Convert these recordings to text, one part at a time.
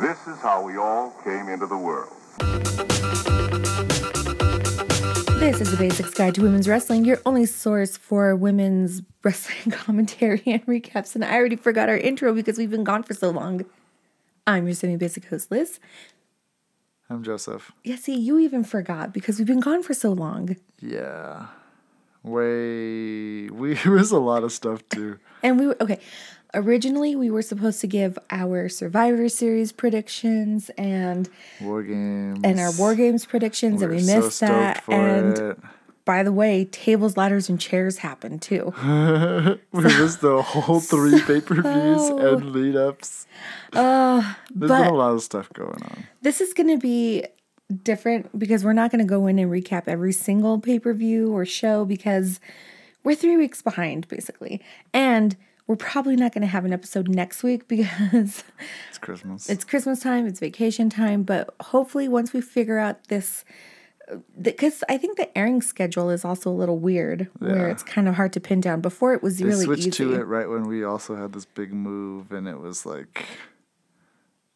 This is how we all came into the world. This is the Basics Guide to Women's Wrestling, your only source for women's wrestling commentary and recaps. And I already forgot our intro because we've been gone for so long. I'm your semi basic host, Liz. I'm Joseph. Yeah, see, you even forgot because we've been gone for so long. Yeah. Way we there was a lot of stuff too. And we were, okay, originally we were supposed to give our Survivor Series predictions and War games. and our War Games predictions, and We're we so missed that. for And it. by the way, tables, ladders, and chairs happened too. we missed the whole three pay per views and lead ups. Uh, There's been a lot of stuff going on. This is going to be different because we're not going to go in and recap every single pay per view or show because we're three weeks behind, basically. And we're probably not going to have an episode next week because It's Christmas. it's Christmas time, it's vacation time. But hopefully, once we figure out this, because I think the airing schedule is also a little weird where it's kind of hard to pin down. Before it was they really switched easy. to it right when we also had this big move, and it was like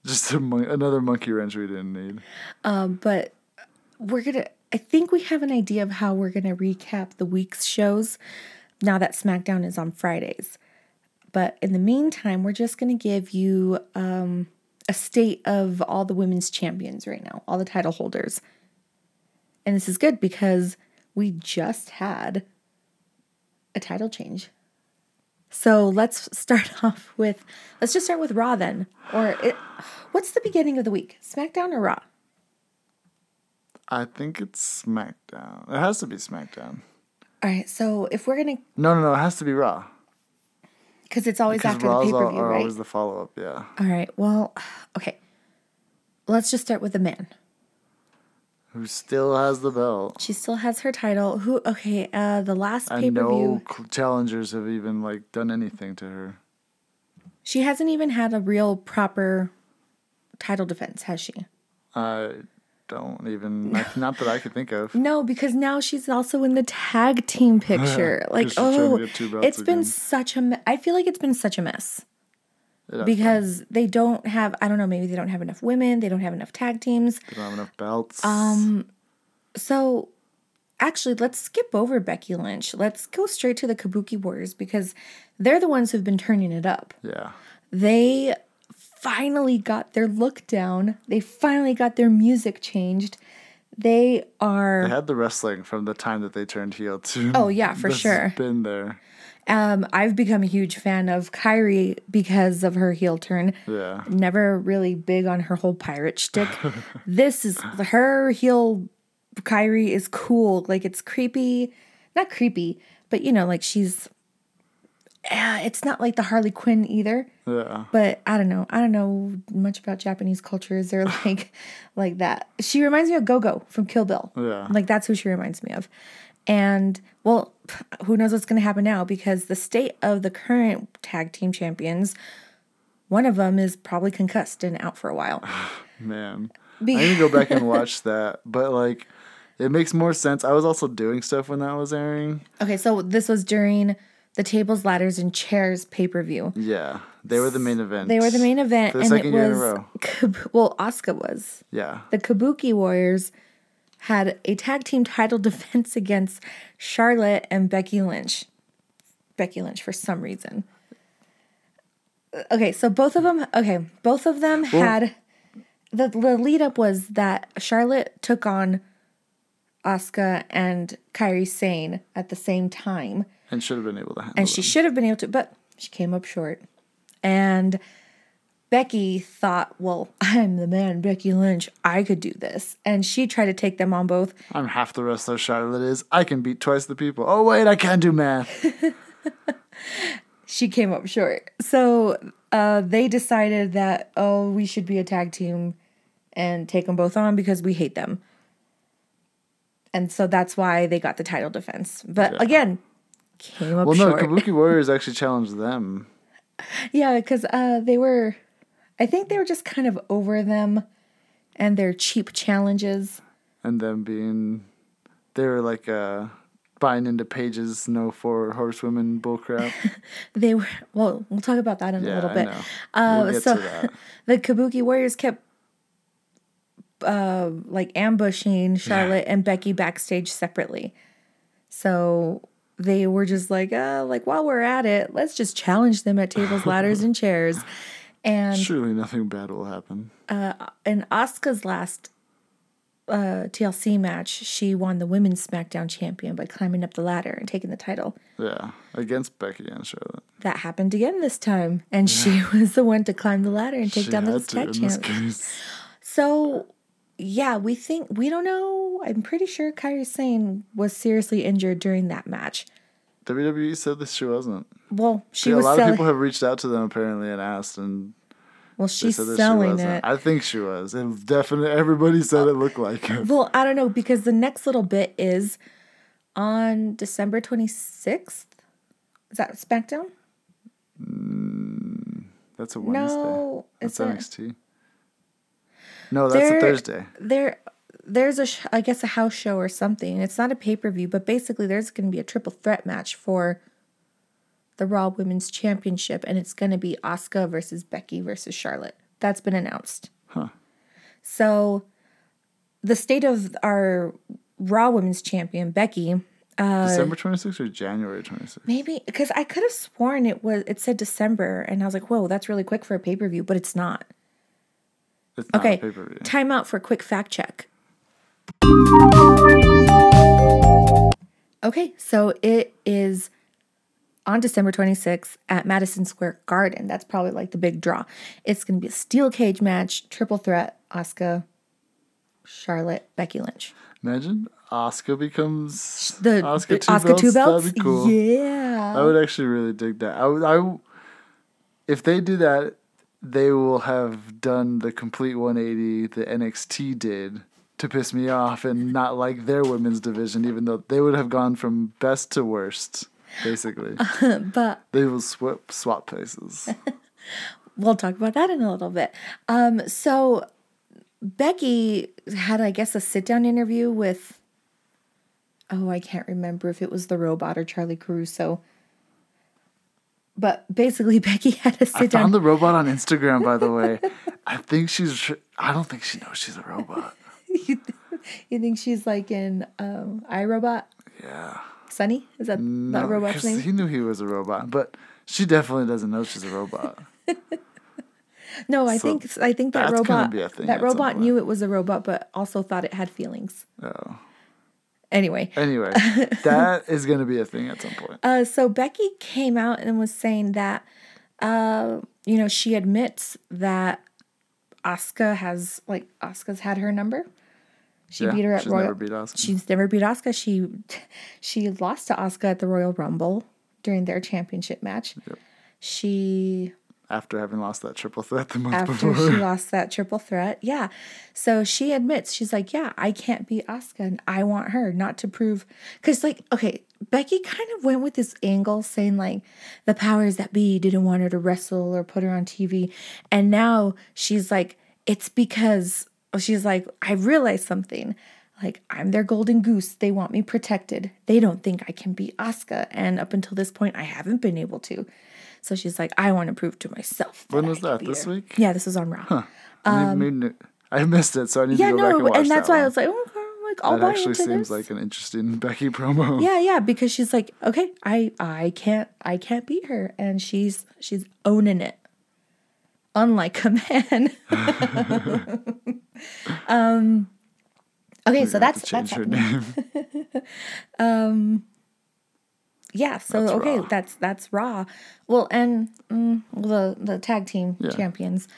just a mon- another monkey wrench we didn't need. Um, but we're gonna i think we have an idea of how we're gonna recap the week's shows now that smackdown is on fridays but in the meantime we're just gonna give you um, a state of all the women's champions right now all the title holders and this is good because we just had a title change so let's start off with let's just start with raw then or it, what's the beginning of the week smackdown or raw I think it's SmackDown. It has to be SmackDown. All right, so if we're gonna, No, no, no. It has to be Raw. Because it's always Because after the Raws pay per view, right? always the follow up. Yeah. All right, well, okay. Let's just start with the man. Who still has the belt? She still has her title. Who? Okay, uh, the last pay per no view, cl- challengers have even like done anything to her. she hasn't even had a real proper title defense, has she? I don't even like, not that I could think of. No, because now she's also in the tag team picture. like, she's trying to oh, it's been again. such a. I feel like it's been such a mess because they don't have. I don't know. Maybe they don't have enough women. They don't have enough tag teams. They don't have enough belts. Um, So, actually, let's skip over Becky Lynch. Let's go straight to the Kabuki Warriors because they're the ones who've been turning it up. yeah. They finally got their look down. They finally got their music changed. They are. They had the wrestling from the time that they turned heel too. Oh, yeah, for sure. Been there. Um, I've become a huge fan of Kairi because of her heel turn. Yeah. Never really big on her whole pirate shtick. this is her heel. Kairi is cool. Like it's creepy, not creepy, but you know, like she's. Uh, it's not like the Harley Quinn either. Yeah. But I don't know. I don't know much about Japanese cultures or like like that. She reminds me of Gogo from Kill Bill. Yeah. Like that's who she reminds me of. And well, who knows what's going to happen now because the state of the current tag team champions, one of them is probably concussed and out for a while. Man. Be- I need to go back and watch that. But like it makes more sense. I was also doing stuff when that was airing. Okay, so this was during the tables, ladders, and chairs pay per view. Yeah. They were the main event. They were the main event, the and it year in a was row. Kab- well, Asuka was. Yeah. the Kabuki Warriors had a tag team title defense against Charlotte and Becky Lynch. Becky Lynch for some reason. Okay, so both of them, okay, both of them had the the lead up was that Charlotte took on Asuka and Kairi Sane at the same time And should have been able to handle and she them. should have been able to, but she came up short. And Becky thought, well, I'm the man, Becky Lynch. I could do this. And she tried to take them on both. I'm half the wrestler Charlotte is. I can beat twice the people. Oh wait, I can't do math. She came up short. So uh, they decided that, oh, we should be a tag team and take them both on because we hate them. And so that's why they got the title defense. But Yeah. again, came up well, no, short. Kabuki Warriors actually challenged them. Yeah, because uh, they were, I think they were just kind of over them and their cheap challenges. and them being they were like uh buying into Paige's, no four horsewomen bullcrap. They were well. We'll talk about that in a little bit. Uh, We'll so the Kabuki Warriors kept uh, like ambushing Charlotte and Becky backstage separately. So they were just like, uh, like while we're at it, let's just challenge them at tables, ladders, and chairs. And Surely nothing bad will happen. Uh, in Asuka's last uh, TLC match, she won the women's SmackDown champion by climbing up the ladder and taking the title. Yeah, against Becky and Charlotte. That happened again this time, and she was the one to climb the ladder and take She down the tag in this champ. case. So, yeah, we think we don't know. I'm pretty sure Kairi Sane was seriously injured during that match. WWE said that she wasn't. Well, she Yeah, a lot selling. of people have reached out to them apparently and asked, and well, she's she selling wasn't. it. I think she was, and definitely everybody said it looked like it. well, I don't know because the next little bit is on December 26th. Is that SmackDown? Mm, that's a Wednesday. No, That's it's a, NXT. No, that's a Thursday. there. There's a, sh- I guess, a house show or something. It's not a pay per view, but basically, there's going to be a triple threat match for the Raw Women's Championship, and it's going to be Asuka versus Becky versus Charlotte. That's been announced. Huh. So, the state of our Raw Women's Champion Becky, uh, December 26th or January 26th? maybe because I could have sworn it was it said December, and I was like, whoa, that's really quick for a pay per view, but it's not. It's Okay, a pay per view. time out for a quick fact check. Okay, so it is on December 26th at Madison Square Garden. That's probably like the big draw. It's going to be a steel cage match, triple threat, Asuka, Charlotte, Becky Lynch. Imagine Asuka becomes The Asuka two Asuka belts. two belts. That'd be cool. Yeah. I would actually really dig that. I would. I if they do that, they will have done the complete 180 that NXT did to piss me off and not like their women's division, even though they would have gone from best to worst, basically. but they will swap swap places. we'll talk about that in a little bit. Um, so Becky had, I guess, a sit down interview with. Oh, I can't remember if it was the robot or Charly Caruso. But basically, Becky had to sit down. found the robot on Instagram, by the way. I think she's. I don't think she knows she's a robot. you think she's like in um, iRobot? Yeah. Sonny? Is that No, that robot's name? he knew he was a robot, but she definitely doesn't know she's a robot. No, I so think I think that robot be a thing that robot knew it was a robot, but also thought it had feelings. Oh. Anyway, Anyway, that is going to be a thing at some point. Uh, so Becky came out and was saying that, uh, you know, she admits that Asuka has like Asuka's had her number. She Yeah, beat her at she's Royal. never beat Asuka. She's never beat Asuka. She she lost to Asuka at the Royal Rumble during their championship match. She After having lost that triple threat the month after before. she lost that triple threat. Yeah. So she admits, she's like, yeah, I can't beat Asuka and I want her not to prove. Because, like, okay, Becky kind of went with this angle saying, like, the powers that be didn't want her to wrestle or put her on TV. And now she's like, it's because she's like, I realized something. Like, I'm their golden goose. They want me protected. They don't think I can be Asuka. And up until this point, I haven't been able to. So she's like, I want to prove to myself. When was that? This her." week? Yeah, this was on Raw. I, need- need- I missed it, so I need Yeah, to go back and no, watch and that's that why I was like, oh, okay, like I'll That buy actually into seems this. like an interesting Becky promo. yeah, yeah, because she's like, okay, I I can't I can't beat her, and she's she's owning it, unlike a man. um, okay, so We're gonna have that's that's her name. yeah. So That's okay, Raw. that's that's Raw. Well, and mm, the the tag team Yeah. champions.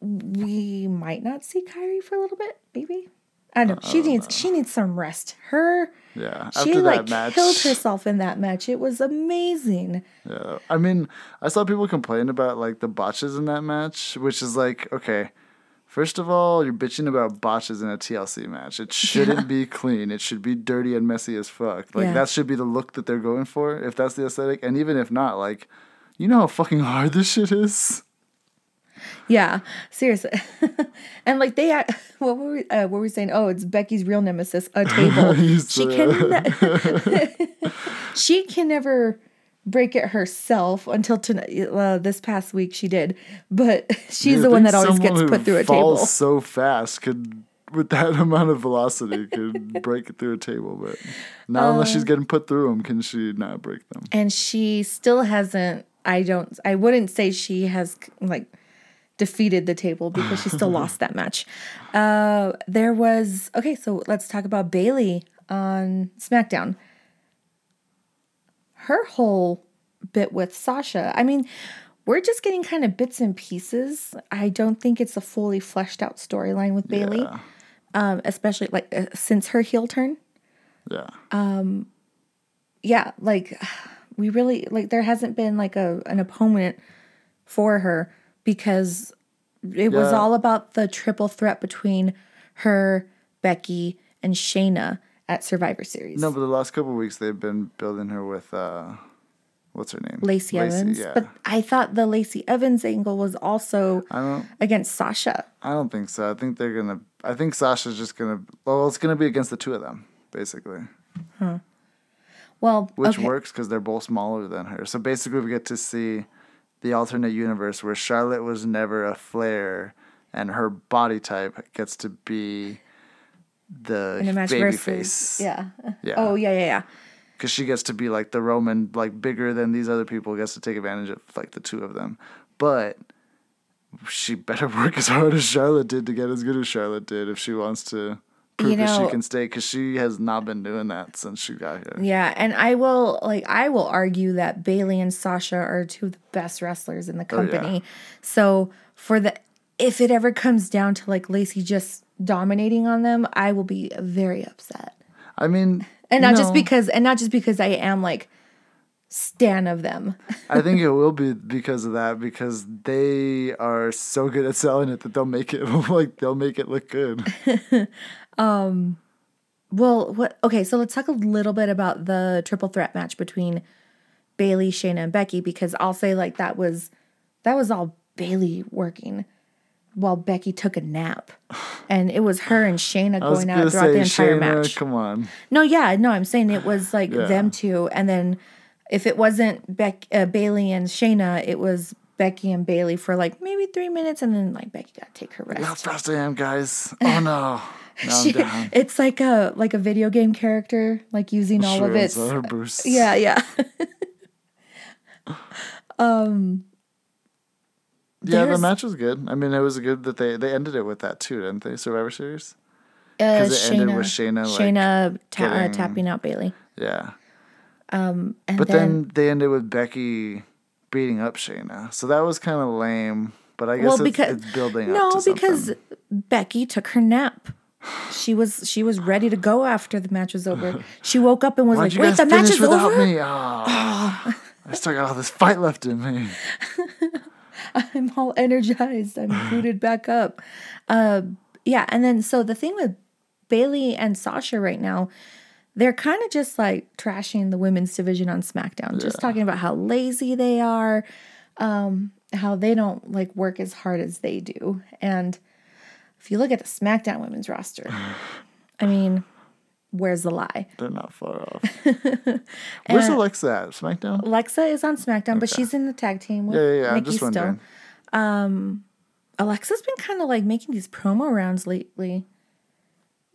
We might not see Kairi for a little bit, maybe. I don't know. She needs she needs some rest. Her Yeah, she after like that match, killed herself in that match. It was amazing. Yeah, I mean, I saw people complain about like the botches in that match, which is like, okay, first of all, you're bitching about botches in a TLC match. It shouldn't be clean. It should be dirty and messy as fuck. Like Yeah. that should be the look that they're going for, if that's the aesthetic. And even if not, like, you know how fucking hard this shit is. Yeah, seriously. and like they, what were we, uh, what were we saying? Oh, it's Becky's real nemesis, a table. She can, she can never break it herself until tonight. Uh, this past week she did, but she's the one that always gets put through a table. so fast could, with that amount of velocity, could break it through a table. But not unless Uh. she's getting put through them, can she not break them? and she still hasn't. I don't. I wouldn't say she has like defeated the table because she still lost that match. Uh, there was okay. So let's talk about Bayley on SmackDown. Her whole bit with Sasha. I mean, we're just getting kind of bits and pieces. I don't think it's a fully fleshed out storyline with Bayley, Yeah. um, especially like uh, since her heel turn Yeah. Um, yeah, like we really like there hasn't been like a an opponent for her because it was all about the triple threat between her, Becky, and Shayna at Survivor Series. no, but the last couple of weeks they've been building her with uh, what's her name? Lacey, Evans. Yeah. But I thought the Lacey Evans angle was also I don't. against Sasha. I don't think so. I think they're gonna. I think Sasha's just gonna. Well, it's gonna be against the two of them, basically, Well, which okay. works because they're both smaller than her. So basically, we get to see the alternate universe where Charlotte was never a Flair, and her body type gets to be the in a match baby versus face. yeah. Yeah. Oh yeah, yeah, yeah. because she gets to be like the Roman, like bigger than these other people, gets to take advantage of like the two of them. But she better work as hard as Charlotte did to get as good as Charlotte did if she wants to prove You that she can stay. Because she has not been doing that since she got here. Yeah, and I will like I will argue that Bayley and Sasha are two of the best wrestlers in the Oh, yeah. company. So for the if it ever comes down to like Lacey just dominating on them, I will be very upset. I mean, And not just because and not just because I am like stan of them. I think it will be because of that because they are so good at selling it that they'll make it like they'll make it look good. Um, well, what okay, so let's talk a little bit about the triple threat match between Bayley, Shayna, and Becky because I'll say like that was that was all Bayley working while Becky took a nap. And it was her and Shayna going out throughout the entire Shayna, match. come on. No, yeah, no, I'm saying it was like Yeah. them two and then if it wasn't Beck uh, Bayley and Shayna, it was Becky and Bayley for like maybe 3 minutes and then like Becky got to take her Look how fast I am, guys. Oh no. She- it's like a like a video game character like using all of Sure, its boosts. Yeah, yeah. Yeah, the match was good. I mean, it was good that they they ended it with that too, didn't they? Survivor Series. Uh, 'Cause it ended with Shayna, like, Shayna ta- uh, tapping out Bayley. Yeah, And but then, then, they ended with Becky beating up Shayna, so that was kind of lame. But I guess well, it's, because it's building no, up to because. Becky took her nap. She was she was ready to go after the match was over. She woke up and was Why'd like, "Wait, the match is without over." me? Oh, I still got all this fight left in me. I'm all energized. I'm booted back up. Uh, yeah, and then so the thing with Bayley and Sasha right now, they're kind of just like trashing the women's division on SmackDown, just talking about how lazy they are, um, how they don't like work as hard as they do. And if you look at the SmackDown women's roster, I mean, where's the lie? They're not far off. Where's Alexa at? SmackDown? Alexa is on SmackDown, but she's in the tag team with Yeah, yeah, yeah. I'm Nikki just still. wondering. Alexa's been kind of like making these promo rounds lately.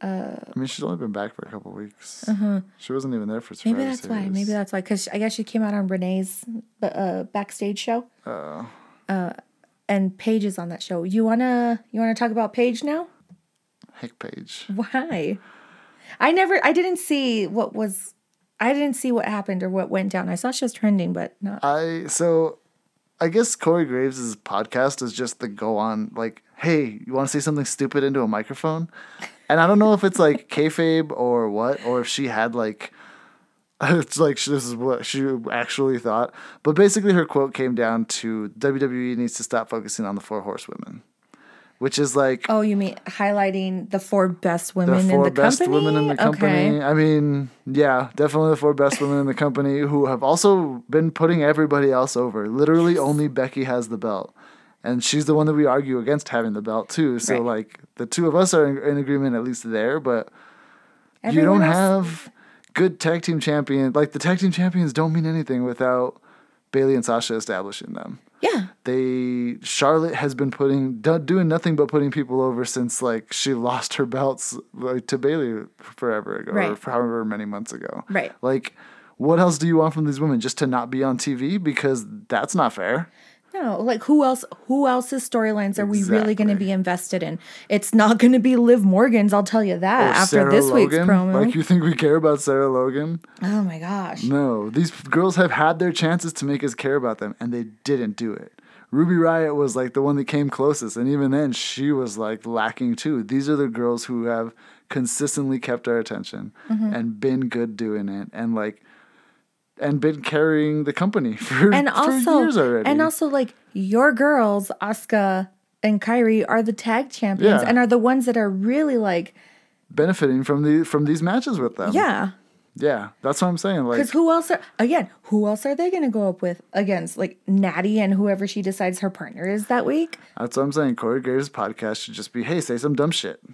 I mean, she's only been back for a couple weeks. Uh huh. She wasn't even there for Uh-huh. Maybe Survivor that's why. Series. Maybe that's why. Because I guess she came out on Renee's uh, backstage show. Oh. Uh, and Paige is on that show. You wanna you wanna talk about Paige now? Heck Paige. Why? I never. I didn't see what was. I didn't see what happened or what went down. I saw she was trending, but not. I so I guess Corey Graves' podcast is just the go on like, hey, you want to say something stupid into a microphone? And I don't know if it's like kayfabe or what, or if she had like, it's like this is what she actually thought. But basically, her quote came down to WWE needs to stop focusing on the four horsewomen, which is like Oh, you mean highlighting the four best the women in four the best company? women in the company. Okay. I mean, yeah, definitely the four best women in the company who have also been putting everybody else over. Literally, only Becky has the belt, and she's the one that we argue against having the belt too. So Right. like the two of us are in, in agreement at least there, but you don't else- have good tag team champion. Like the tag team champions don't mean anything without Bayley and Sasha establishing them. Yeah. They Charlotte has been putting doing nothing but putting people over since like she lost her belts like to Bayley forever ago or Right. for however many months ago. Right. Like what else do you want from these women just to not be on TV because that's not fair. No, like who else? Who else's storylines are we really going to be invested in? It's not going to be Liv Morgan's. I'll tell you that Or after Sarah this week's promo. Like you think we care about Sarah Logan? oh my gosh! No, these girls have had their chances to make us care about them, and they didn't do it. Ruby Riott was like the one that came closest, and even then, she was like lacking too. These are the girls who have consistently kept our attention Mm-hmm. and been good doing it, and like, and been carrying the company for, And for years already. and also, like your girls, Asuka and Kairi, are the tag champions Yeah. and are the ones that are really like, benefiting from the from these matches with them. yeah. yeah, that's what I'm saying. Like, Because who else are again? Who else are they going to go up with against like Natty and whoever she decides her partner is that week? that's what I'm saying. Corey Graves' podcast should just be, hey, say some dumb shit.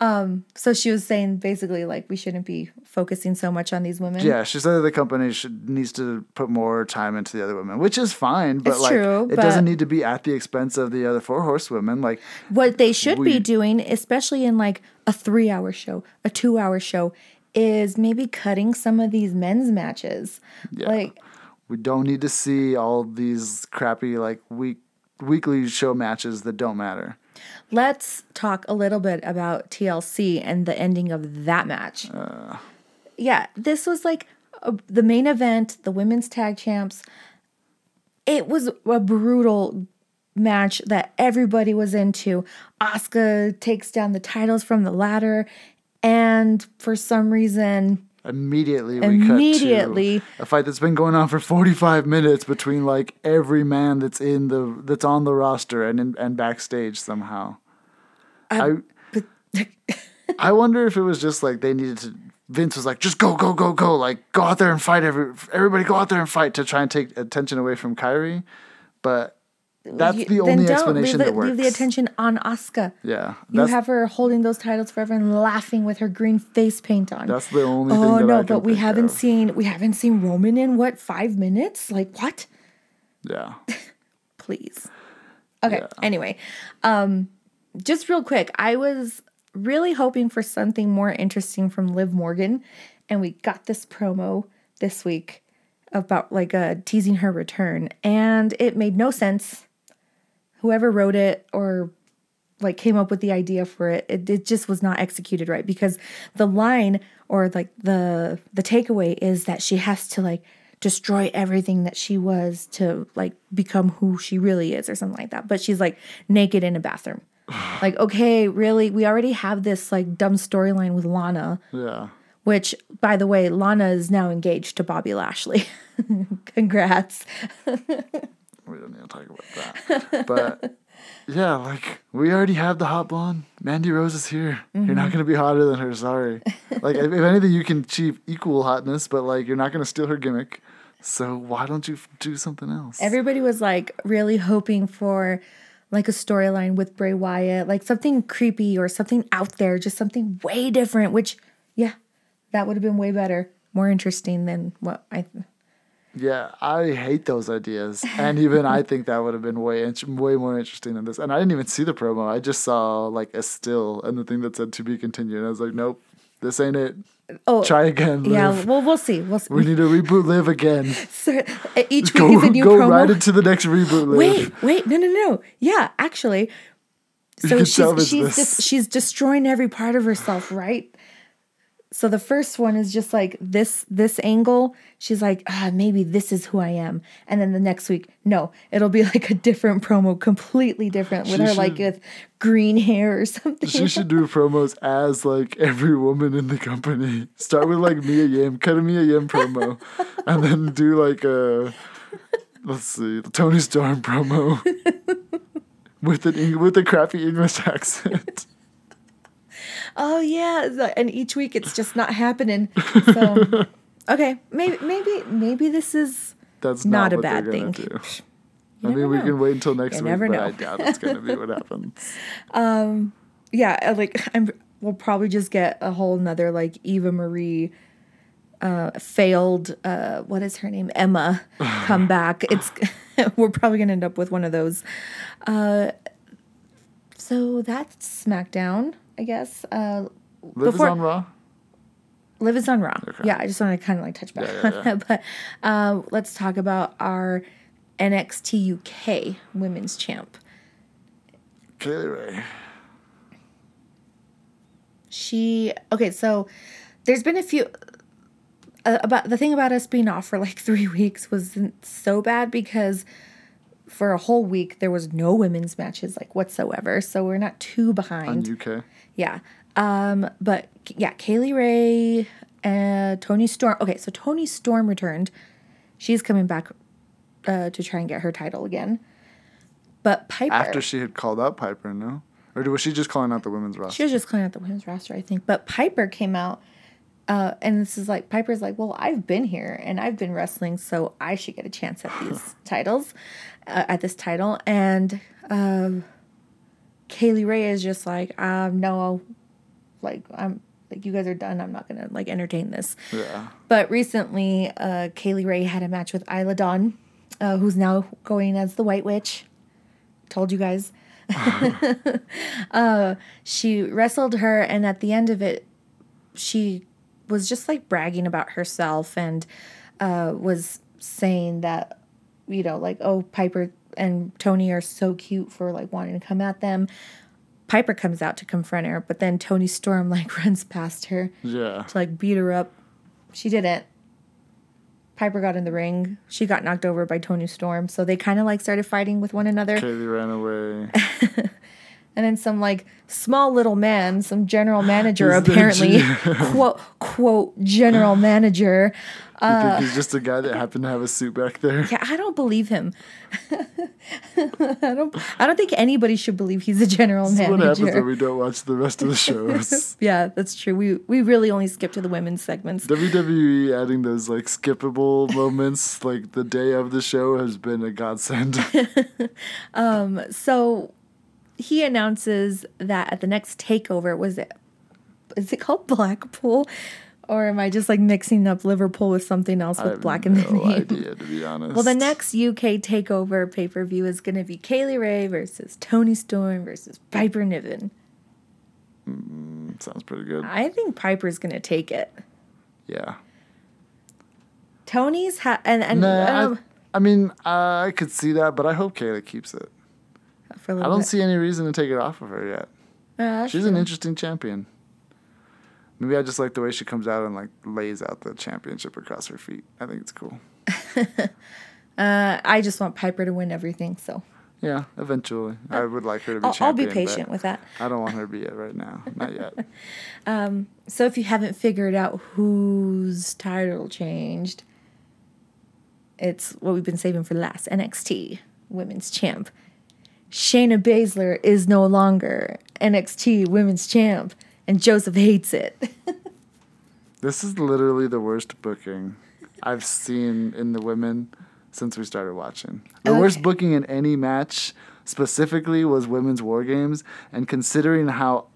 Um, so she was saying basically like we shouldn't be focusing so much on these women. Yeah, she said that the company should needs to put more time into the other women, which is fine, but It's like true, it but- doesn't need to be at the expense of the other four horsewomen. Like What they should We- be doing, especially in like a three hour show, a two hour show, is maybe cutting some of these men's matches. Like, we don't need to see all these crappy like week weekly show matches that don't matter. Let's talk a little bit about TLC and the ending of that match. yeah, this was like a, the main event, the women's tag champs. It was a brutal match that everybody was into. Asuka takes down the titles from the ladder, and for some reason, Immediately we Immediately. cut to a fight that's been going on for 45 minutes between like every man that's in the that's on the roster and in, and backstage somehow. Um, I I wonder if it was just like they needed to Vince was like just go go go go like go out there and fight every everybody go out there and fight to try and take attention away from Kairi. But that's you- the then only don't explanation leave, that the, works. leave the attention on Asuka. Yeah. You have her holding those titles forever and laughing with her green face paint on. that's the only thing oh no, but we haven't of. seen we haven't seen Roman in what five minutes? Like what? Yeah. Please. Okay. Yeah. Anyway, um, just real quick, I was really hoping for something more interesting from Liv Morgan, and we got this promo this week about like uh, teasing her return, and it made no sense. Whoever wrote it or like came up with the idea for it, it, it just was not executed right because the line or like the the takeaway is that she has to like destroy everything that she was to like become who she really is or something like that. But she's like naked in a bathroom. like, okay, really? We already have this like dumb storyline with Lana, Yeah. which by the way, Lana is now engaged to Bobby Lashley. Congrats. We don't need to talk about that. But yeah, like we already have the hot blonde. Mandy Rose is here. You're Mm-hmm. not gonna be hotter than her. Sorry. Like if, if anything, you can achieve equal hotness, but like you're not gonna steal her gimmick. So why don't you f- do something else? Everybody was like really hoping for like a storyline with Bray Wyatt, like something creepy or something out there, just something way different, which yeah, that would have been way better, more interesting than what I yeah, I hate those ideas, and even I think that would have been way int- way more interesting than this. And I didn't even see the promo. I just saw like a still and the thing that said to be continued. And I was like, nope, this ain't it. Oh, Try again. yeah, well we'll see. We'll see. We need to reboot Liv again. So, each week Go is a new go promo. right into the next reboot. Liv. wait, wait, no, no, no. Yeah, actually. So she's she's she's destroying every part of herself, right? So the first one is just like this this angle. She's like, ah, maybe this is who I am. And then the next week, no, it'll be like a different promo, completely different, with She her like with green hair or something. She should do promos as like every woman in the company. Start with like Mia Yim, cut a Mia Yim promo, and then do like a let's see, the Toni Storm promo with an with a crappy English accent. Oh yeah, and each week it's just not happening. So okay, maybe maybe maybe this is That's Not not, a bad thing. do. I mean, we know. can wait until next You week, never but know. I doubt it's going to be what happens. yeah, uh, like I'm we'll probably just get a whole nother like Eva Marie uh failed uh what is her name? Emma come back. It's we're probably gonna end up with one of those. Uh so that's SmackDown, I guess. Uh Liv Before- is on Raw. Liv is on Raw. Yeah, I just want to kind of like touch back Yeah, yeah, on that. But uh, let's talk about our NXT UK Women's Champ. Kay Lee Ray. She okay, so there's been a few uh, about the thing about us being off for like three weeks wasn't so bad because for a whole week there was no women's matches like whatsoever, so we're not too on behind. UK. Yeah. Um, but yeah, Kay Lee Ray, uh, Toni Storm. Okay, so Toni Storm returned. She's coming back uh, to try and get her title again. But Piper, After she had called out Piper, no? Or was she just calling out the women's roster? she was just calling out the women's roster, I think. But Piper came out, uh, and this is like Piper's like, well, I've been here and I've been wrestling, so I should get a chance at these titles, uh, at this title. And um, Kay Lee Ray is just like, um, no, like I'm like you guys are done. I'm not gonna like entertain this. yeah. But recently, uh, Kay Lee Ray had a match with Isla Dawn, uh, who's now going as the White Witch. Told you guys. uh, she wrestled her, and at the end of it, she was just like bragging about herself and uh, was saying that, you know, like, oh, Piper and Toni are so cute for like wanting to come at them. Piper comes out to confront her, but then Toni Storm like runs past her Yeah. to like beat her up. She didn't. Piper got in the ring. She got knocked over by Toni Storm. So they kind of like started fighting with one another. Kay Lee ran away. And then some like small little man, some general manager He's apparently, quote, quote, general manager. think he's just a guy that happened to have a suit back there? Yeah, I don't believe him. I don't I don't think anybody should believe he's a general This is what happens when manager. we don't watch the rest of the shows. Yeah, that's true. We we really only skip to the women's segments. WWE adding those like skippable moments like the day of the show has been a godsend. um. So he announces that at the next takeover, was it is it called Blackpool? Or am I just like mixing up Liverpool with something else with black in the no name? idea to be honest. Well, the next UK takeover pay per view is going to be Kay Lee Ray versus Toni Storm versus Piper Niven. sounds pretty good. I think Piper's going to take it. Yeah. Toni's ha- and and Nah, um, I, I mean, I could see that, but I hope Kayla keeps it. For a I little don't bit. see any reason to take it off of her yet. Uh, She's an interesting champion. Maybe I just like the way she comes out and like lays out the championship across her feet. I think it's cool. uh, I just want Piper to win everything, so Yeah, eventually. I would like her to be I'll, I'll be patient with that. I don't want her to be it right now. Not yet. So if you haven't figured out whose title changed, it's what we've been saving for last NXT Women's Champ. Shayna Baszler is no longer NXT Women's Champ, and Joseph hates it. This is literally the worst booking I've seen in the women since we started watching. The worst booking in any match specifically was women's war games, and considering how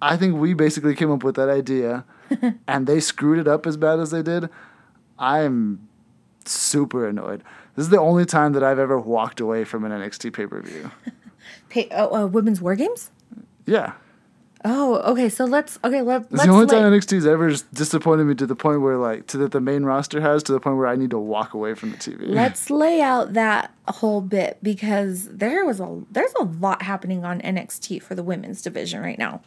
I think we basically came up with that idea and they screwed it up as bad as they did, I'm super annoyed. This is the only time that I've ever walked away from an NXT pay per view. Pay, oh, uh, Women's War Games? Yeah. Oh, okay. So let's okay. Let, It's let's the only lay- time NXT's ever disappointed me to the point where like to that the main roster has to the point where I need to walk away from the TV. Let's lay out that whole bit because there was a there's a lot happening on NXT for the women's division right now.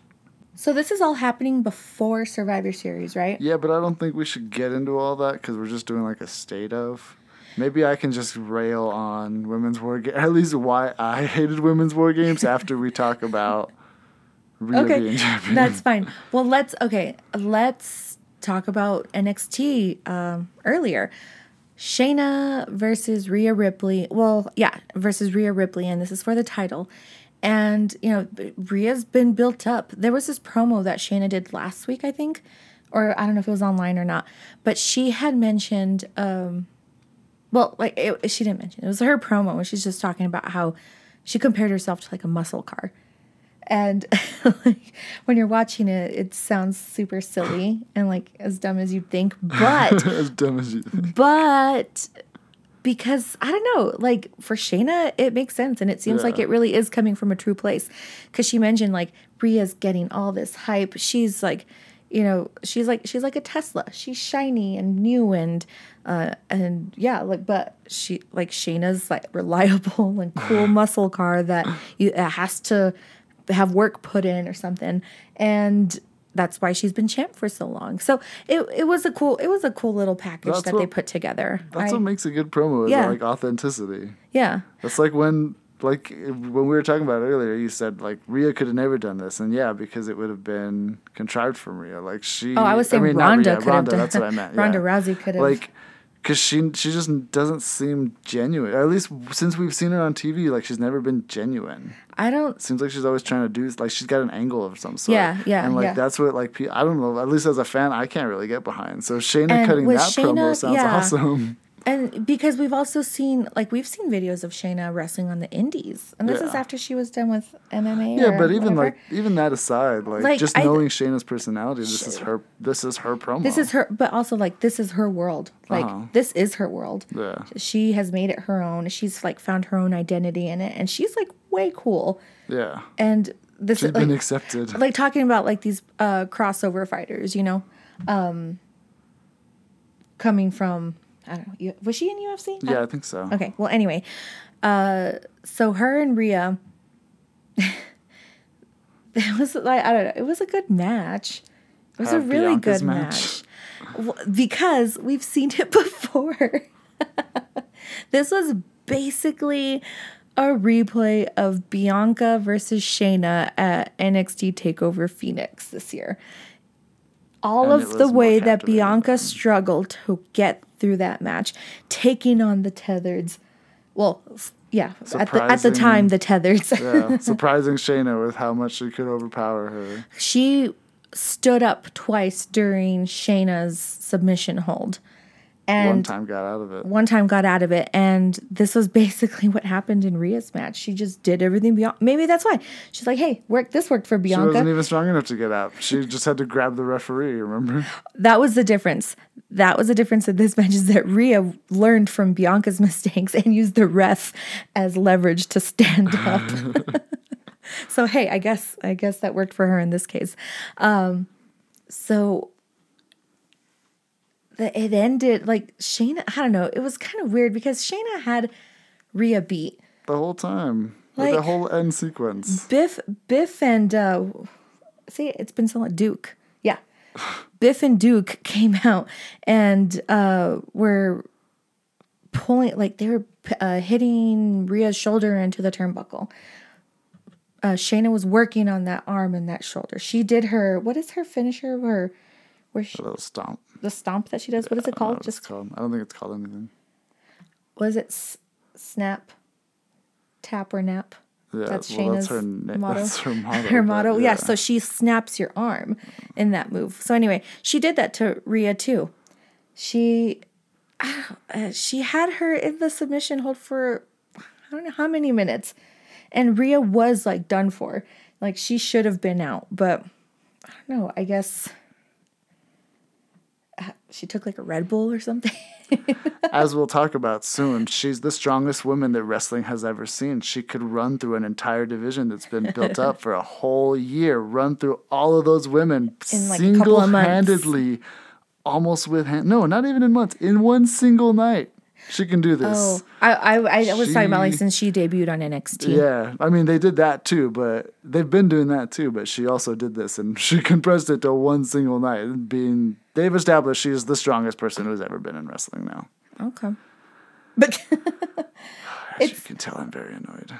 So this is all happening before Survivor Series, right? yeah, but I don't think we should get into all that because we're just doing like a state of. Maybe I can just rail on women's war games. At least why I hated women's war games after we talk about Rhea being Okay, that's fine. Well, let's okay. Let's talk about NXT um, earlier. Shayna versus Rhea Ripley. Well, yeah, versus Rhea Ripley, and this is for the title. And you know, Rhea's been built up. There was this promo that Shayna did last week, I think, or I don't know if it was online or not, but she had mentioned um, well, like it, she didn't mention it was her promo when she's just talking about how she compared herself to like a muscle car. And like when you're watching it, it sounds super silly and like as dumb as you'd think. But as dumb as you think. but because I don't know, like for Shayna, it makes sense, and it seems like it really is coming from a true place. Because she mentioned like Rhea's getting all this hype. She's like, you know, she's like she's like a Tesla. She's shiny and new and uh and yeah, like but she like Shayna's like reliable and cool muscle car that you it has to have work put in or something, and. That's why she's been champ for so long. So it, it was a cool it was a cool little package That's that they put together. That's I- what makes a good promo is Yeah. like authenticity. yeah. That's like when like when we were talking about earlier, you said like Rhea could have never done this, and yeah, because it would have been contrived from Rhea. Like she, Oh, I was saying not Ronda Rhea, could have Ronda, done. That's what I meant. Ronda yeah. Rousey could have. like because she she just doesn't seem genuine. At least since we've seen her on TV, like she's never been genuine. I don't. Seems like she's always trying to do like she's got an angle of some sort. Yeah, yeah, And like yeah. that's what like I don't know. At least as a fan, I can't really get behind. So Shayna And cutting that promo sounds yeah. awesome. And because we've also seen, like, we've seen videos of Shayna wrestling on the Indies, and this is after she was done with MMA. Yeah, but even whatever. like even that aside, like, Like, just I- knowing Shayna's personality, this is her. This is her promo. this is her, but also like this is her world. Like Uh-huh. this is her world. Yeah. She has made it her own. She's like found her own identity in it, and she's like way cool. Yeah, And this she's is like, been accepted. like talking about like these uh crossover fighters, you know, um coming from I don't know. Was she in UFC? yeah, I think so. Okay. Well, anyway, uh, so her and Rhea, it was like I don't know. It was a good match. It was Uh, a really Bianca's good match. match, because we've seen it before. this was basically a replay of Bianca versus Shayna at NXT Takeover Phoenix this year. All And of the way that Bianca struggled to get through that match, taking on the Tethers. Well, yeah, at the, at the time, the Tethers. yeah, surprising Shayna with how much she could overpower her. she stood up twice during Shayna's submission hold. And One time got out of it. one time got out of it and this was basically what happened in Rhea's match. She just did everything beyond maybe that's why. She's like, "Hey, work this worked for Bianca. She wasn't even strong enough to get out. She just had to grab the referee. Remember? That was the difference. That was the difference in this match is that Rhea learned from Bianca's mistakes and used the ref as leverage to stand up. so hey, I guess I guess that worked for her in this case. Um so the, it ended like Shayna, I don't know, it was kind of weird because Shayna had Rhea beat. The whole time. Like, the whole end sequence. Biff, Biff, and uh, see, it's been so long. Duke, yeah, Biff and Duke came out and uh, were pulling like they were uh, hitting Rhea's shoulder into the turnbuckle. Uh, Shayna was working on that arm and that shoulder. She did her what is her finisher? Her where she, A little stomp. the stomp that she does. What is it I don't know called? Just called. I don't think it's called anything. was it s- snap, tap or nap? Yeah, That's well, that's Shayna's her na- motto. that's her motto, Her motto, yeah. yeah. So she snaps your arm in that move. So anyway, she did that to Rhea too. She, uh, she had her in the submission hold for I don't know how many minutes, and Rhea was like done for. Like she should have been out, but I don't know. I guess she took like a Red Bull or something. As we'll talk about soon, she's the strongest woman that wrestling has ever seen. She could run through an entire division that's been built up for a whole year, run through all of those women In, like, a couple of months. single-handedly, almost with hand. No, not even in months. In one single night, she can do this. Oh, I I, I was talking about like since she debuted on NXT. Yeah, I mean they did that too, but they've been doing that too. But she also did this, and she compressed it to one single night. Being they've established she's the strongest person who's ever been in wrestling now. Okay. But As you can tell, I'm very annoyed,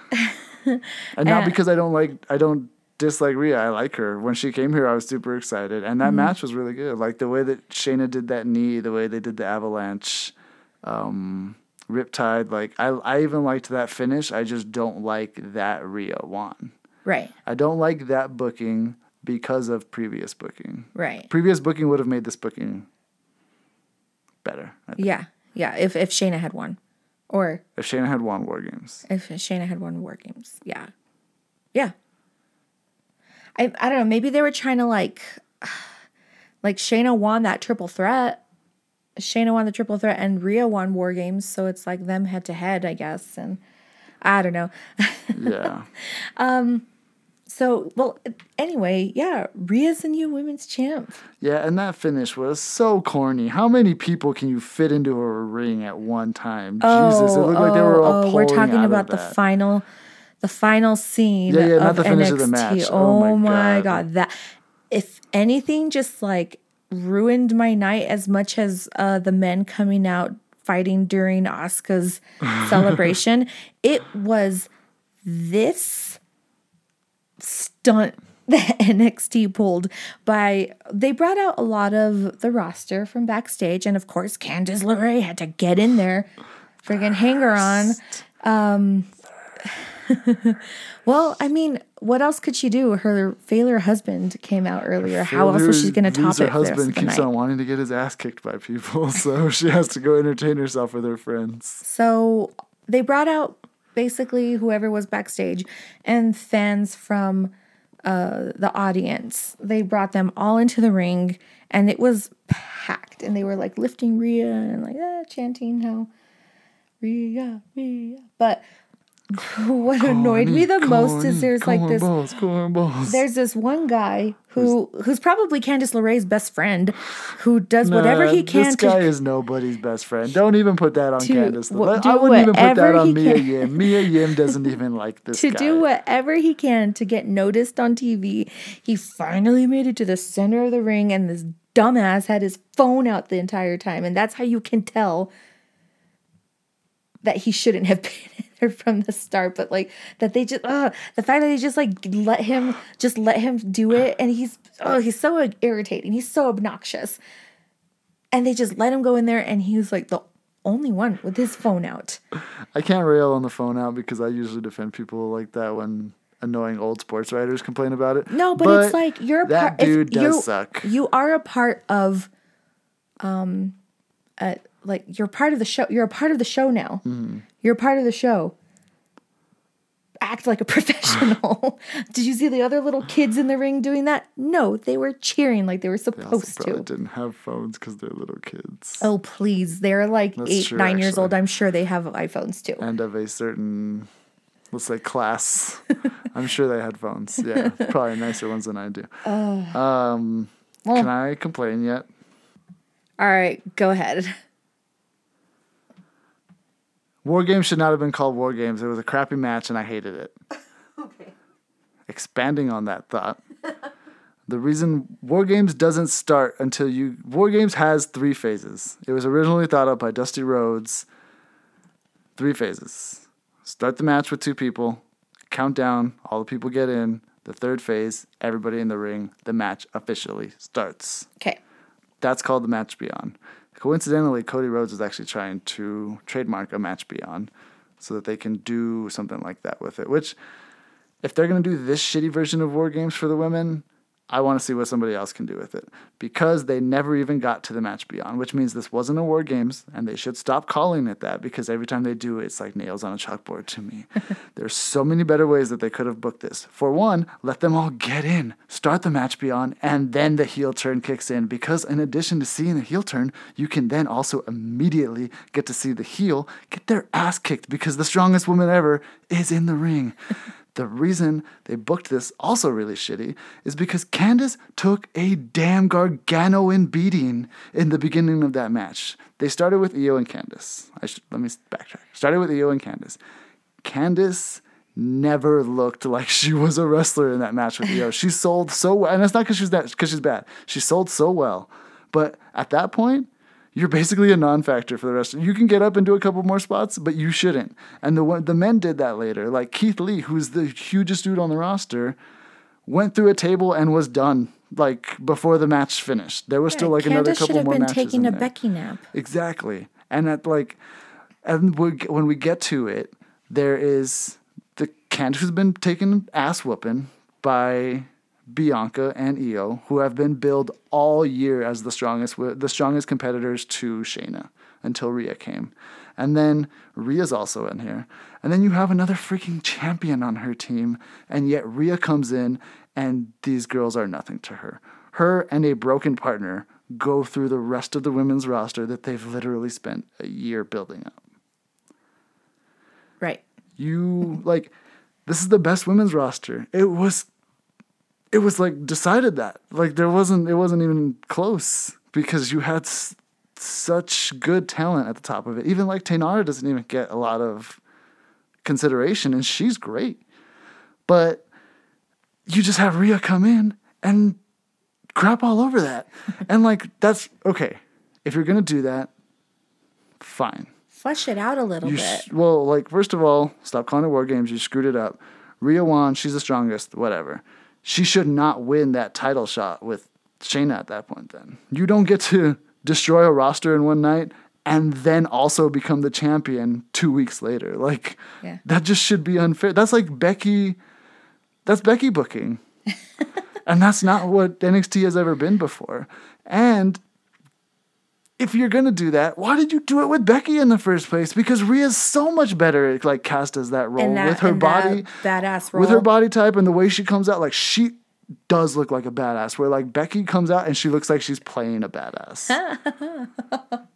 and not because I don't like I don't dislike Rhea. I like her. When she came here, I was super excited, and that Mm-hmm. match was really good. Like the way that Shayna did that knee, the way they did the avalanche, um, Riptide. Like I, I even liked that finish. I just don't like that Rhea won. right, I don't like that booking because of previous booking. right. Previous booking would have made this booking better. Yeah, Yeah, if if Shayna had won, or If Shayna had won War Games. if Shayna had won War Games. Yeah, yeah. I I don't know. Maybe they were trying to like, like Shayna won that triple threat. Shayna won the triple threat, and Rhea won War Games, so it's like them head to head, I guess. And I don't know. Yeah. Um. So well, anyway, yeah, Rhea's the new women's champ. yeah, and that finish was so corny. How many people can you fit into a ring at one time? Jesus, it looked like they were all oh, we're talking about the that. final, the final scene. Yeah, yeah, not of the finish of the NXT. match. Oh, Oh my my God. god, that if anything, just like ruined my night as much as uh, the men coming out fighting during Asuka's celebration. It was this stunt that NXT pulled by they brought out a lot of the roster from backstage and of course Candice LeRae had to get in there friggin' hanger on um well I mean what else could she do her failure husband came out earlier how else was she going to top it Her husband keeps on wanting to get his ass kicked by people, so she has to go entertain herself with her friends. So they brought out basically whoever was backstage and fans from uh, the audience. They brought them all into the ring and it was packed. And they were like lifting Rhea and like ah, chanting how Rhea, Rhea. But what annoyed me the most is there's like this balls, corn balls. there's this one guy who who's probably Candice LeRae's best friend who does whatever he can This to guy is nobody's best friend. Don't even put that on to Candice. w- I wouldn't even put that on Mia can. Yim. Mia Yim doesn't even like this to guy. do whatever he can to get noticed on TV. He finally made it to the center of the ring, and this dumbass had his phone out the entire time. And that's how you can tell that he shouldn't have been from the start. But like that they just, uh, the fact that they just like let him, just let him do it. And he's, oh, he's so irritating. He's so obnoxious. And they just let him go in there, and he was like the only one with his phone out. I can't rail on the phone out because I usually defend people like that when annoying old sports writers complain about it. No, but, it's like you're a that part. dude does you, suck. You are a part of, um, uh, like you're part of the show. You're a part of the show now. Mm-hmm. You're a part of the show. Act like a professional. Did you see the other little kids in the ring doing that? No, they were cheering like they were They also supposed probably to. didn't have phones because they're little kids Oh please, they're like That's eight, true, nine years old. I'm sure they have iPhones too. and of a certain, let's say, class. I'm sure they had phones. Yeah, probably nicer ones than I do. Um, can I complain yet? All right, go ahead. War Games should not have been called War Games. It was a crappy match, and I hated it. Okay. expanding on that thought, the reason War Games doesn't start until you War Games has three phases. It was originally thought up by Dusty Rhodes. Three phases. Start the match with two people, count down, all the people get in. The third phase, everybody in the ring, the match officially starts. Okay. That's called the match beyond. Coincidentally, Cody Rhodes is actually trying to trademark a match beyond so that they can do something like that with it. Which, if they're going to do this shitty version of War Games for the women, I want to see what somebody else can do with it. Because they never even got to the match beyond, which means this wasn't a War Games, and they should stop calling it that because every time they do it's like nails on a chalkboard to me. There's so many better ways that they could have booked this. For one, let them all get in, start the match beyond, and then the heel turn kicks in. Because in addition to seeing the heel turn, you can then also immediately get to see the heel get their ass kicked because the strongest woman ever is in the ring. The reason they booked this also really shitty is because Candice took a damn garganoan beating in the beginning of that match. They started with Io and Candice. I should, let me backtrack. Started with Io and Candice. Candice never looked like she was a wrestler in that match with Io. She sold so well, and it's not because she's that because she's bad. She sold so well, but at that point, you're basically a non-factor for the rest. Of. You can get up and do a couple more spots, but you shouldn't. And the the men did that later. Like Keith Lee, who's the hugest dude on the roster, went through a table and was done like before the match finished. There was still like another Candice should couple have more been taking a there. Becky nap. Exactly. And at like, and we, when we get to it, there is the Candice who's been taking ass whooping by Bianca and Io, who have been billed all year as the strongest, the strongest competitors to Shayna. until Rhea came. And then Rhea's also in here. And then you have another freaking champion on her team, and yet Rhea comes in and these girls are nothing to her. Her and a broken partner go through the rest of the women's roster that they've literally spent a year building up. Right. You like this is the best women's roster. It was it was like decided that. Like there wasn't it wasn't even close because you had s- such good talent at the top of it. Even like Taynara doesn't even get a lot of consideration and she's great. But you just have Rhea come in and crap all over that. and like that's okay. If you're gonna do that, fine. Flush it out a little You bit. sh- well, like first of all, stop calling it war games. You screwed it up. Rhea won. She's the strongest. Whatever. She should not win that title shot with Shayna at that point. Then you don't get to destroy a roster in one night and then also become the champion two weeks later. Like Yeah. that just should be unfair. That's like Becky. That's Becky booking, and that's not what NXT has ever been before. And if you're gonna do that, why did you do it with Becky in the first place? Because Rhea's so much better, like cast as that role that, with her body, badass role. with her body type, and the way she comes out. Like she does look like a badass. Where like Becky comes out and she looks like she's playing a badass.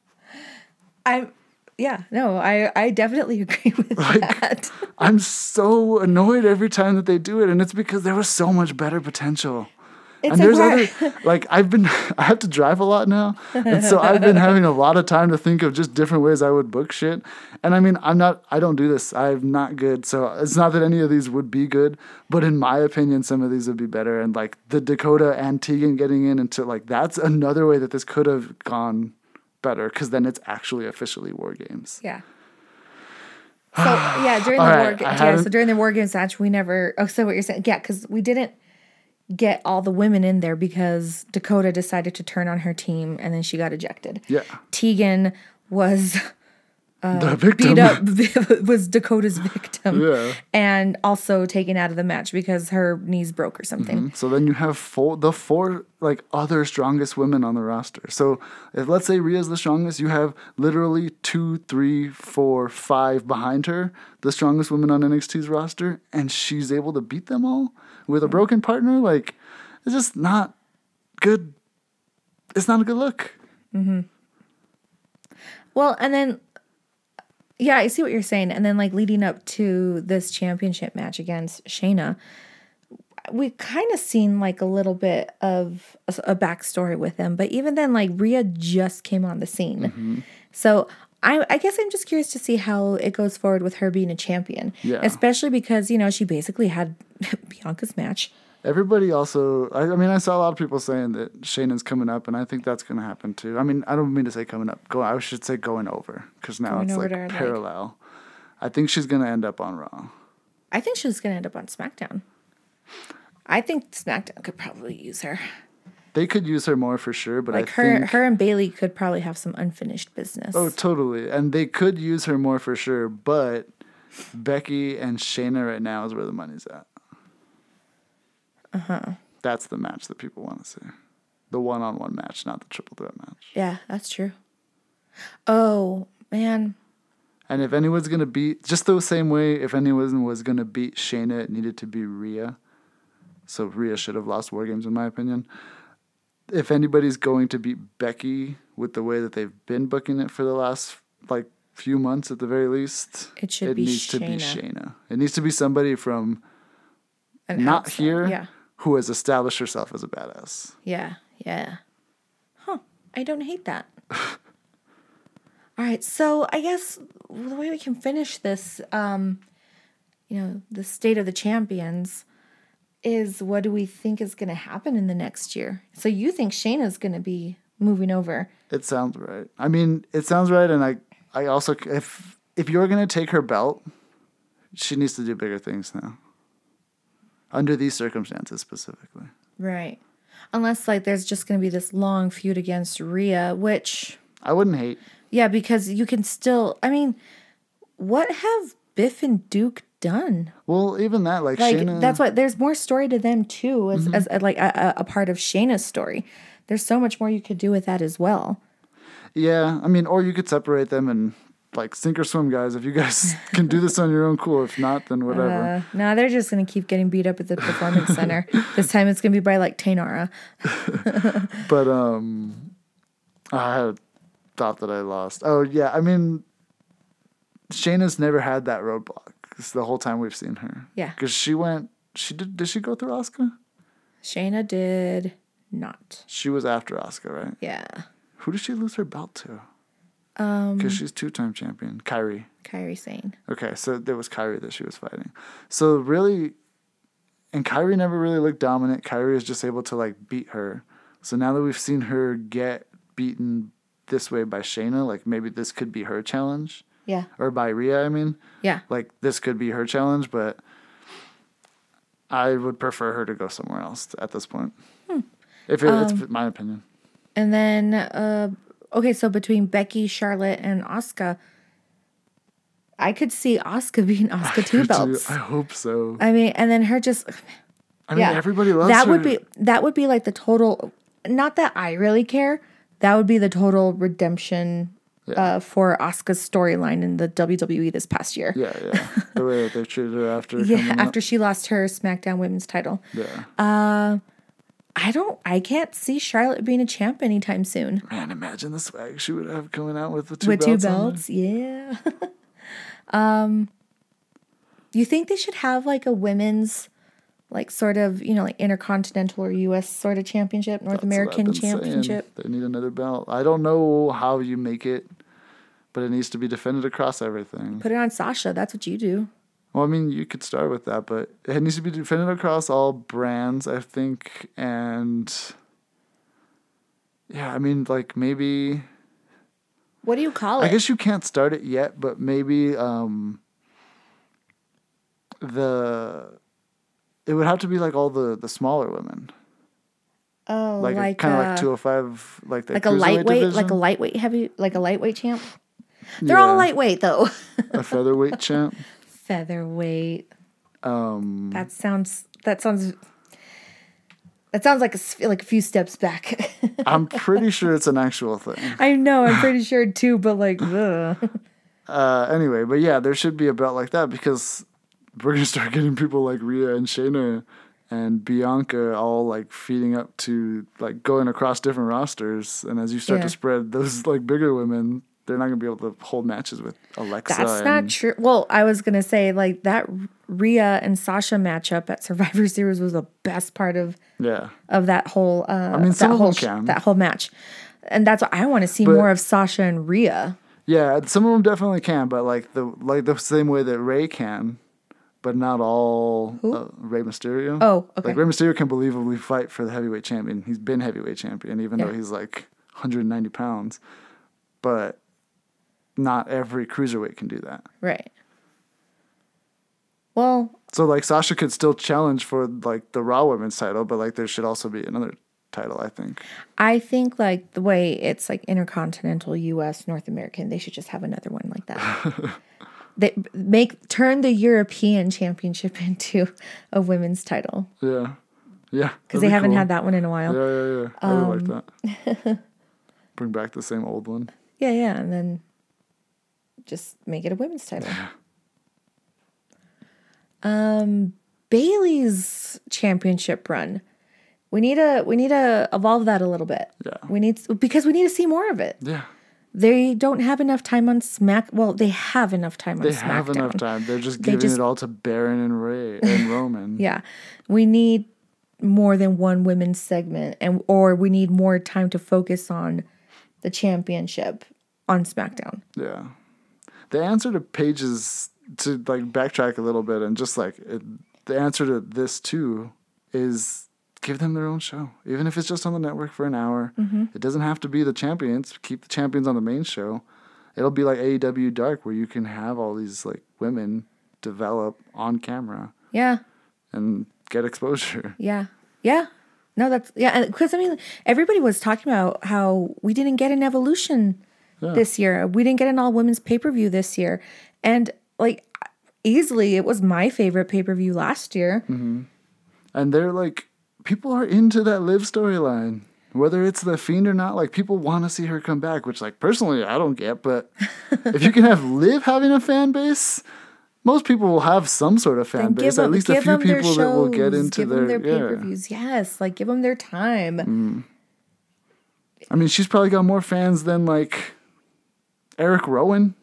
I'm yeah, no, I, I definitely agree with that. I'm so annoyed every time that they do it, and it's because there was so much better potential. And there's other like I've been I have to drive a lot now, and so I've been having a lot of time to think of just different ways I would book shit. And I mean, I'm not I don't do this. I'm not good, so it's not that any of these would be good, but in my opinion, some of these would be better. And like the Dakota and Tegan getting in into like that's another way that this could have gone better because then it's actually officially war games. Yeah. So yeah, during the war right, I yeah, so during the war games match, we never. Oh, so what you're saying? Yeah, because we didn't get all the women in there because Dakota decided to turn on her team and then she got ejected. Yeah. Tegan was uh, the victim. beat up was Dakota's victim. Yeah. And also taken out of the match because her knees broke or something. So then you have four, the four like other strongest women on the roster. So if let's say Rhea's the strongest, you have literally two, three, four, five behind her, the strongest women on NXT's roster, and she's able to beat them all with a broken partner. Like it's just not good. It's not a good look. Well, and then yeah, I see what you're saying. And then like leading up to this championship match against Shayna, we kind of seen like a little bit of a, a backstory with him. But even then, like Rhea just came on the scene, Mm-hmm. so. I, I guess I'm just curious to see how it goes forward with her being a champion. Yeah. Especially because, you know, she basically had Bianca's match. Everybody also, I, I mean, I saw a lot of people saying that Shayna's coming up, and I think that's going to happen too. I mean, I don't mean to say coming up. Go, I should say going over, because now Going it's like our leg. parallel. I think she's going to end up on Raw. I think she's going to end up on SmackDown. I think SmackDown could probably use her. They could use her more for sure, but Like I her, think her and Bayley could probably have some unfinished business. oh, totally, and they could use her more for sure. But Becky and Shayna right now is where the money's at. Uh huh. Uh-huh. That's the match that people want to see, the one-on-one match, not the triple threat match. Yeah, that's true. Oh man, And if anyone's gonna beat, just the same way, if anyone was gonna beat Shayna, it needed to be Rhea. So Rhea should have lost War Games, in my opinion. If anybody's going to beat Becky with the way that they've been booking it for the last like few months, at the very least, It should be needs to be Shayna. Shayna. It needs to be somebody from an not outside- here Yeah, who has established herself as a badass. yeah, yeah. Huh? I don't hate that. All right, so I guess the way we can finish this, um, you know, the state of the champions, is what do we think is going to happen in the next year? So you think Shayna's going to be moving over? It sounds right. I mean, it sounds right, and I, I also if if you're gonna take her belt, she needs to do bigger things now. Under these circumstances specifically, Right. Unless like there's just going to be this long feud against Rhea, which I wouldn't hate. yeah, because you can still. I mean, what have Biff and Duke done? Well, even that, like, Like Shayna, that's what there's more story to them too, as, as uh, like a, a a part of Shayna's story. There's so much more you could do with that as well. Yeah, I mean, or you could separate them and like sink or swim, guys. If you guys can do this on your own, cool. If not, then whatever. Uh, no, they're just gonna keep getting beat up at the performance center. This time it's gonna be by like Taynara. But um, I had thought that I lost. Oh yeah, I mean, Shayna's never had that roadblock. It's the whole time we've seen her. Yeah. because she went. She did. Did she go through Asuka? Shayna did not. She was after Asuka, right? Yeah. Who did she lose her belt to? Um, because she's two-time champion, Kairi. Kairi Sane. Okay, so there was Kairi that she was fighting. So really, and Kairi never really looked dominant. Kairi is just able to like beat her. So now that we've seen her get beaten this way by Shayna, like maybe this could be her challenge, Yeah. or by Rhea. I mean, Yeah. like this could be her challenge, but I would prefer her to go somewhere else at this point. If it, it's my opinion. And then uh okay, so between Becky, Charlotte, and Asuka, I could see Asuka being Oscar two belts. I hope so. I mean, and then her just I mean, everybody loves that her. would be that would be like the total not that I really care. That would be the total redemption uh, for Asuka's storyline in the WWE this past year. Yeah, yeah. the way that they treated her after. Yeah, coming up. after she lost her SmackDown Women's title. Yeah. I don't I can't see Charlotte being a champ anytime soon. Man, imagine the swag she would have coming out with the two With belts. two on belts, yeah. um you think they should have like a women's like sort of, you know, like intercontinental or US sort of championship, North That's American been saying. championship? They need another belt. I don't know how you make it, but it needs to be defended across everything. Put it on Sasha. That's what you do. Well, I mean, you could start with that, but it needs to be defended across all brands, I think. And yeah, I mean, like maybe What do you call it? I guess you can't start it yet, but maybe um the it would have to be like all the the smaller women, oh, like, like kind of uh, like two hundred five, like the like a lightweight, like a lightweight heavy, like a lightweight champ. They're all lightweight though. a featherweight champ. Featherweight. Um, That sounds. That sounds. That sounds like a like a few steps back. I'm pretty sure it's an actual thing. I know. I'm pretty sure too, but like, ugh. Uh, anyway, but yeah, there should be a belt like that because we're gonna start getting people like Rhea and Shayna and Bianca all like feeding up to like going across different rosters, and as you start Yeah. to spread those like bigger women, they're not gonna be able to hold matches with Alexa. that's not true. Well, I was gonna say like that Rhea and Sasha matchup at Survivor Series was the best part of Yeah, of that whole. Uh, I mean, that whole can. that whole match, and that's what I want to see But- more of Sasha and Rhea. yeah. Some of them definitely can, but like the like the same way that Rey can, but not all. Uh, Rey Mysterio. Oh, okay. Like Rey Mysterio can believably fight for the heavyweight champion. He's been heavyweight champion, even though he's like 190 pounds. But not every cruiserweight can do that. Right. Well, So like Sasha could still challenge for like the Raw Women's title, but like there should also be another title. I think. I think like the way it's like intercontinental U.S. North American, they should just have another one like that. they make turn the European Championship into a women's title Yeah, yeah. because they haven't had that one in a while. Yeah, yeah, yeah. I would like Um, that. Bring back the same old one. Yeah, yeah, and then just make it a women's title. um, Bayley's championship run. We need to we need to evolve that a little bit. Yeah. We need because we need to see more of it. Yeah, They don't have enough time on Smack. Well, they have enough time on they SmackDown. have enough time. They're just They giving just- it all to Baron and Ray and Roman. Yeah, we need more than one women's segment, and or we need more time to focus on the championship on SmackDown. Yeah. The answer to Paige's to like backtrack a little bit and just like it, the answer to this too is give them their own show, even if it's just on the network for an hour. Mm-hmm. It doesn't have to be the champions. Keep the champions on the main show. It'll be like AEW Dark, where you can have all these like women develop on camera Yeah, and get exposure. yeah, yeah. No, that's yeah. Because I mean, everybody was talking about how we didn't get an evolution this year. We didn't get an all women's pay per view this year, and like easily, it was my favorite pay per view last year. Mm-hmm. And they're like, people are into that live storyline. Whether it's the fiend or not, like people want to see her come back, which like personally I don't get, but if you can have live having a fan base, most people will have some sort of fan base. give At least a few people shows, that will get into give their, them their pay per yeah. views. Yes, like give them their time. Mm. I mean, she's probably got more fans than like Eric Rowan.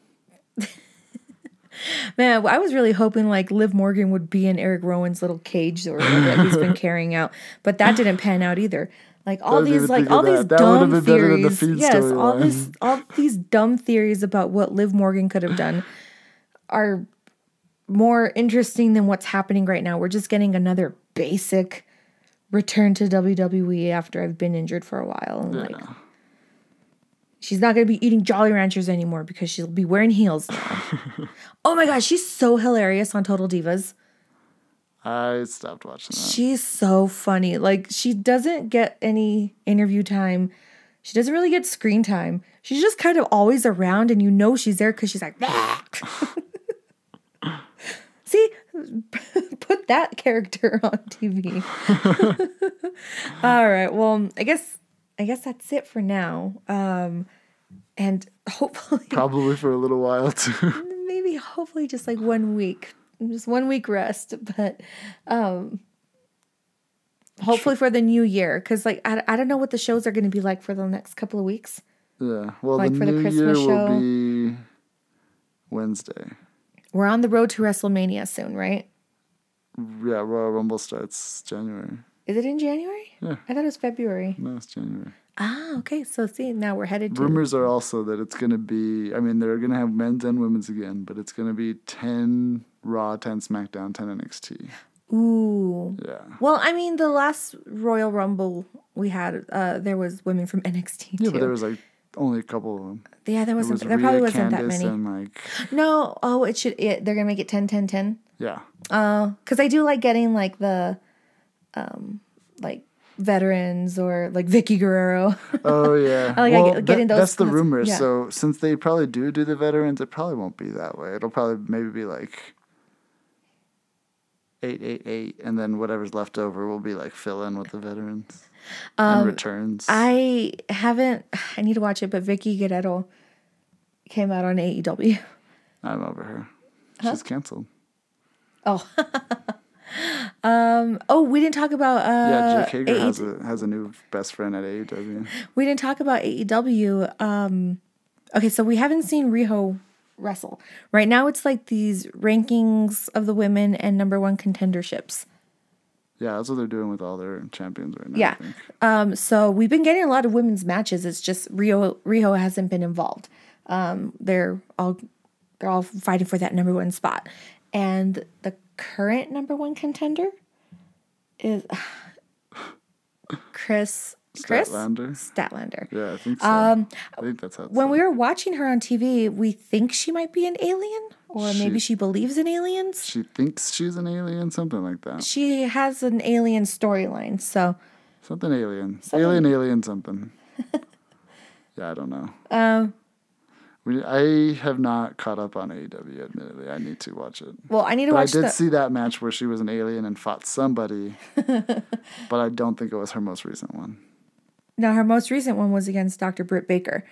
Man, I was really hoping like Liv Morgan would be in Eric Rowan's little cage or whatever that he's been carrying out, but that didn't pan out either. Like all these, like all these that. That would have dumb been better than the theories. Fiend Yes, all these, all these dumb theories about what Liv Morgan could have done are more interesting than what's happening right now. We're just getting another basic return to WWE after I've been injured for a while, and like. She's not going to be eating Jolly Ranchers anymore because she'll be wearing heels oh my gosh, she's so hilarious on Total Divas. I stopped watching that. She's so funny. Like she doesn't get any interview time. She doesn't really get screen time. She's just kind of always around and you know she's there cuz she's like See, put that character on TV. All right. Well, I guess I guess that's it for now. Um and hopefully Probably for a little while too. maybe hopefully just like one week just one week rest but um hopefully for the new year because like I, I don't know what the shows are going to be like for the next couple of weeks yeah. Well, Like the for the Christmas year show? will be Wednesday. we're on the road to wrestlemania soon right Yeah, Royal Rumble starts January. Is it in january Yeah. i thought it was february No, it's January. ah okay so see now we're headed to Rumors are also that it's going to be, I mean, they're going to have men's and women's again, but it's going to be 10 Raw, 10 SmackDown, 10 NXT. ooh Yeah. well i mean the last royal rumble we had uh there was women from nxt Yeah, but there was like only a couple of them. yeah there wasn't was there probably wasn't that Candice, many like, no oh it should it, they're gonna make it 10 10 10 yeah. Oh, because I do like getting like the, um, like veterans or like Vickie Guerrero. Oh yeah. I like well, get- getting that- those That's the rumor. Yeah. So since they probably do do the veterans, it probably won't be that way. It'll probably maybe be like eight eight eight, and then whatever's left over will be like fill in with the veterans and returns. Um, I haven't. I need to watch it, but Vickie Guerrero came out on AEW. I'm over her. She's canceled. Oh. um. Oh, we didn't talk about. Uh, Yeah, Jake Hager AEW. has a has a new best friend at AEW. We didn't talk about AEW. Um, okay, so we haven't seen Riho wrestle. Right now, it's like these rankings of the women and number one contenderships. Yeah, that's what they're doing with all their champions right now. Yeah. Um, so we've been getting a lot of women's matches. It's just Riho Riho hasn't been involved. Um, they're all they're all fighting for that number one spot. And the current number one contender is Kris Kris Statlander? Statlander. Yeah, I think so. Um, I think that's how. It's When we were watching her on TV, we think she might be an alien, or maybe She- she believes in aliens. she thinks she's an alien, something like that. She has an alien storyline, so Something alien. Alien, alien, something. yeah, I don't know. um, We, I have not caught up on AEW, admittedly. I need to watch it. well, I need to But I did the. see that match where she was an alien and fought somebody, but I don't think it was her most recent one. Now, her most recent one was against Dr. Britt Baker,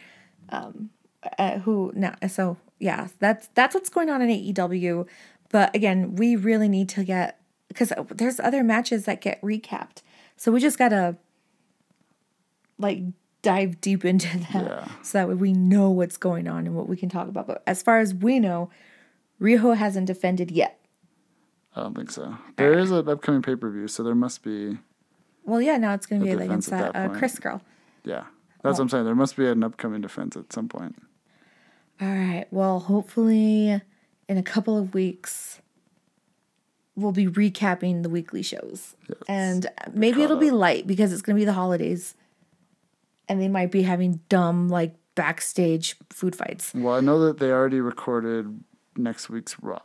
um, uh, who now so yeah, that's that's what's going on in AEW. But again, we really need to get because there's other matches that get recapped, so we just gotta like dive deep into that Yeah. so that way we know what's going on and what we can talk about. But as far as we know, Riho hasn't defended yet. I don't think so. There is an upcoming pay per view, so there must be. Well, yeah, now it's gonna be like against that, that uh. Kris girl. Yeah, that's what I'm saying. There must be an upcoming defense at some point. All right. Well, hopefully in a couple of weeks we'll be recapping the weekly shows. and maybe it'll be light because it's going to be the holidays. And they might be having dumb like backstage food fights. Well, I know that they already recorded next week's Raw.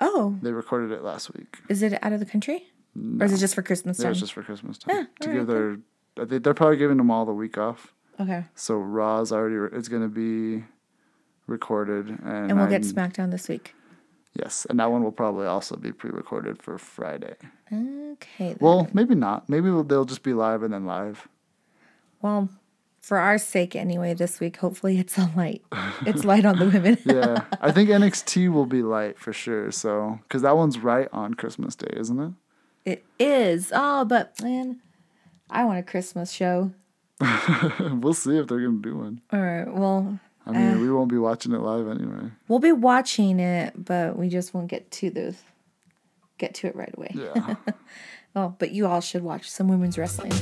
Oh, They recorded it last week. is it out of the country? Or is it just for Christmas It time? was just for Christmas time ah, to alright, give their. They're probably giving them all the week off. okay. So Raw's already it's going to be recorded, and, And we'll get I'm- SmackDown this week. Yes, and that one will probably also be pre-recorded for Friday. Okay. then. Well, maybe not. Maybe they'll just be live and then live. Well, for our sake anyway, this week, hopefully it's a light. It's light on the women. Yeah, I think NXT will be light for sure. So, because that one's right on Christmas Day, isn't it? It is. Oh, but man, I want a Christmas show. we'll see if they're gonna do one. All right. Well, I mean, uh, we won't be watching it live anyway. we'll be watching it, but we just won't get to the get to it right away. Yeah. Oh, but you all should watch some women's wrestling.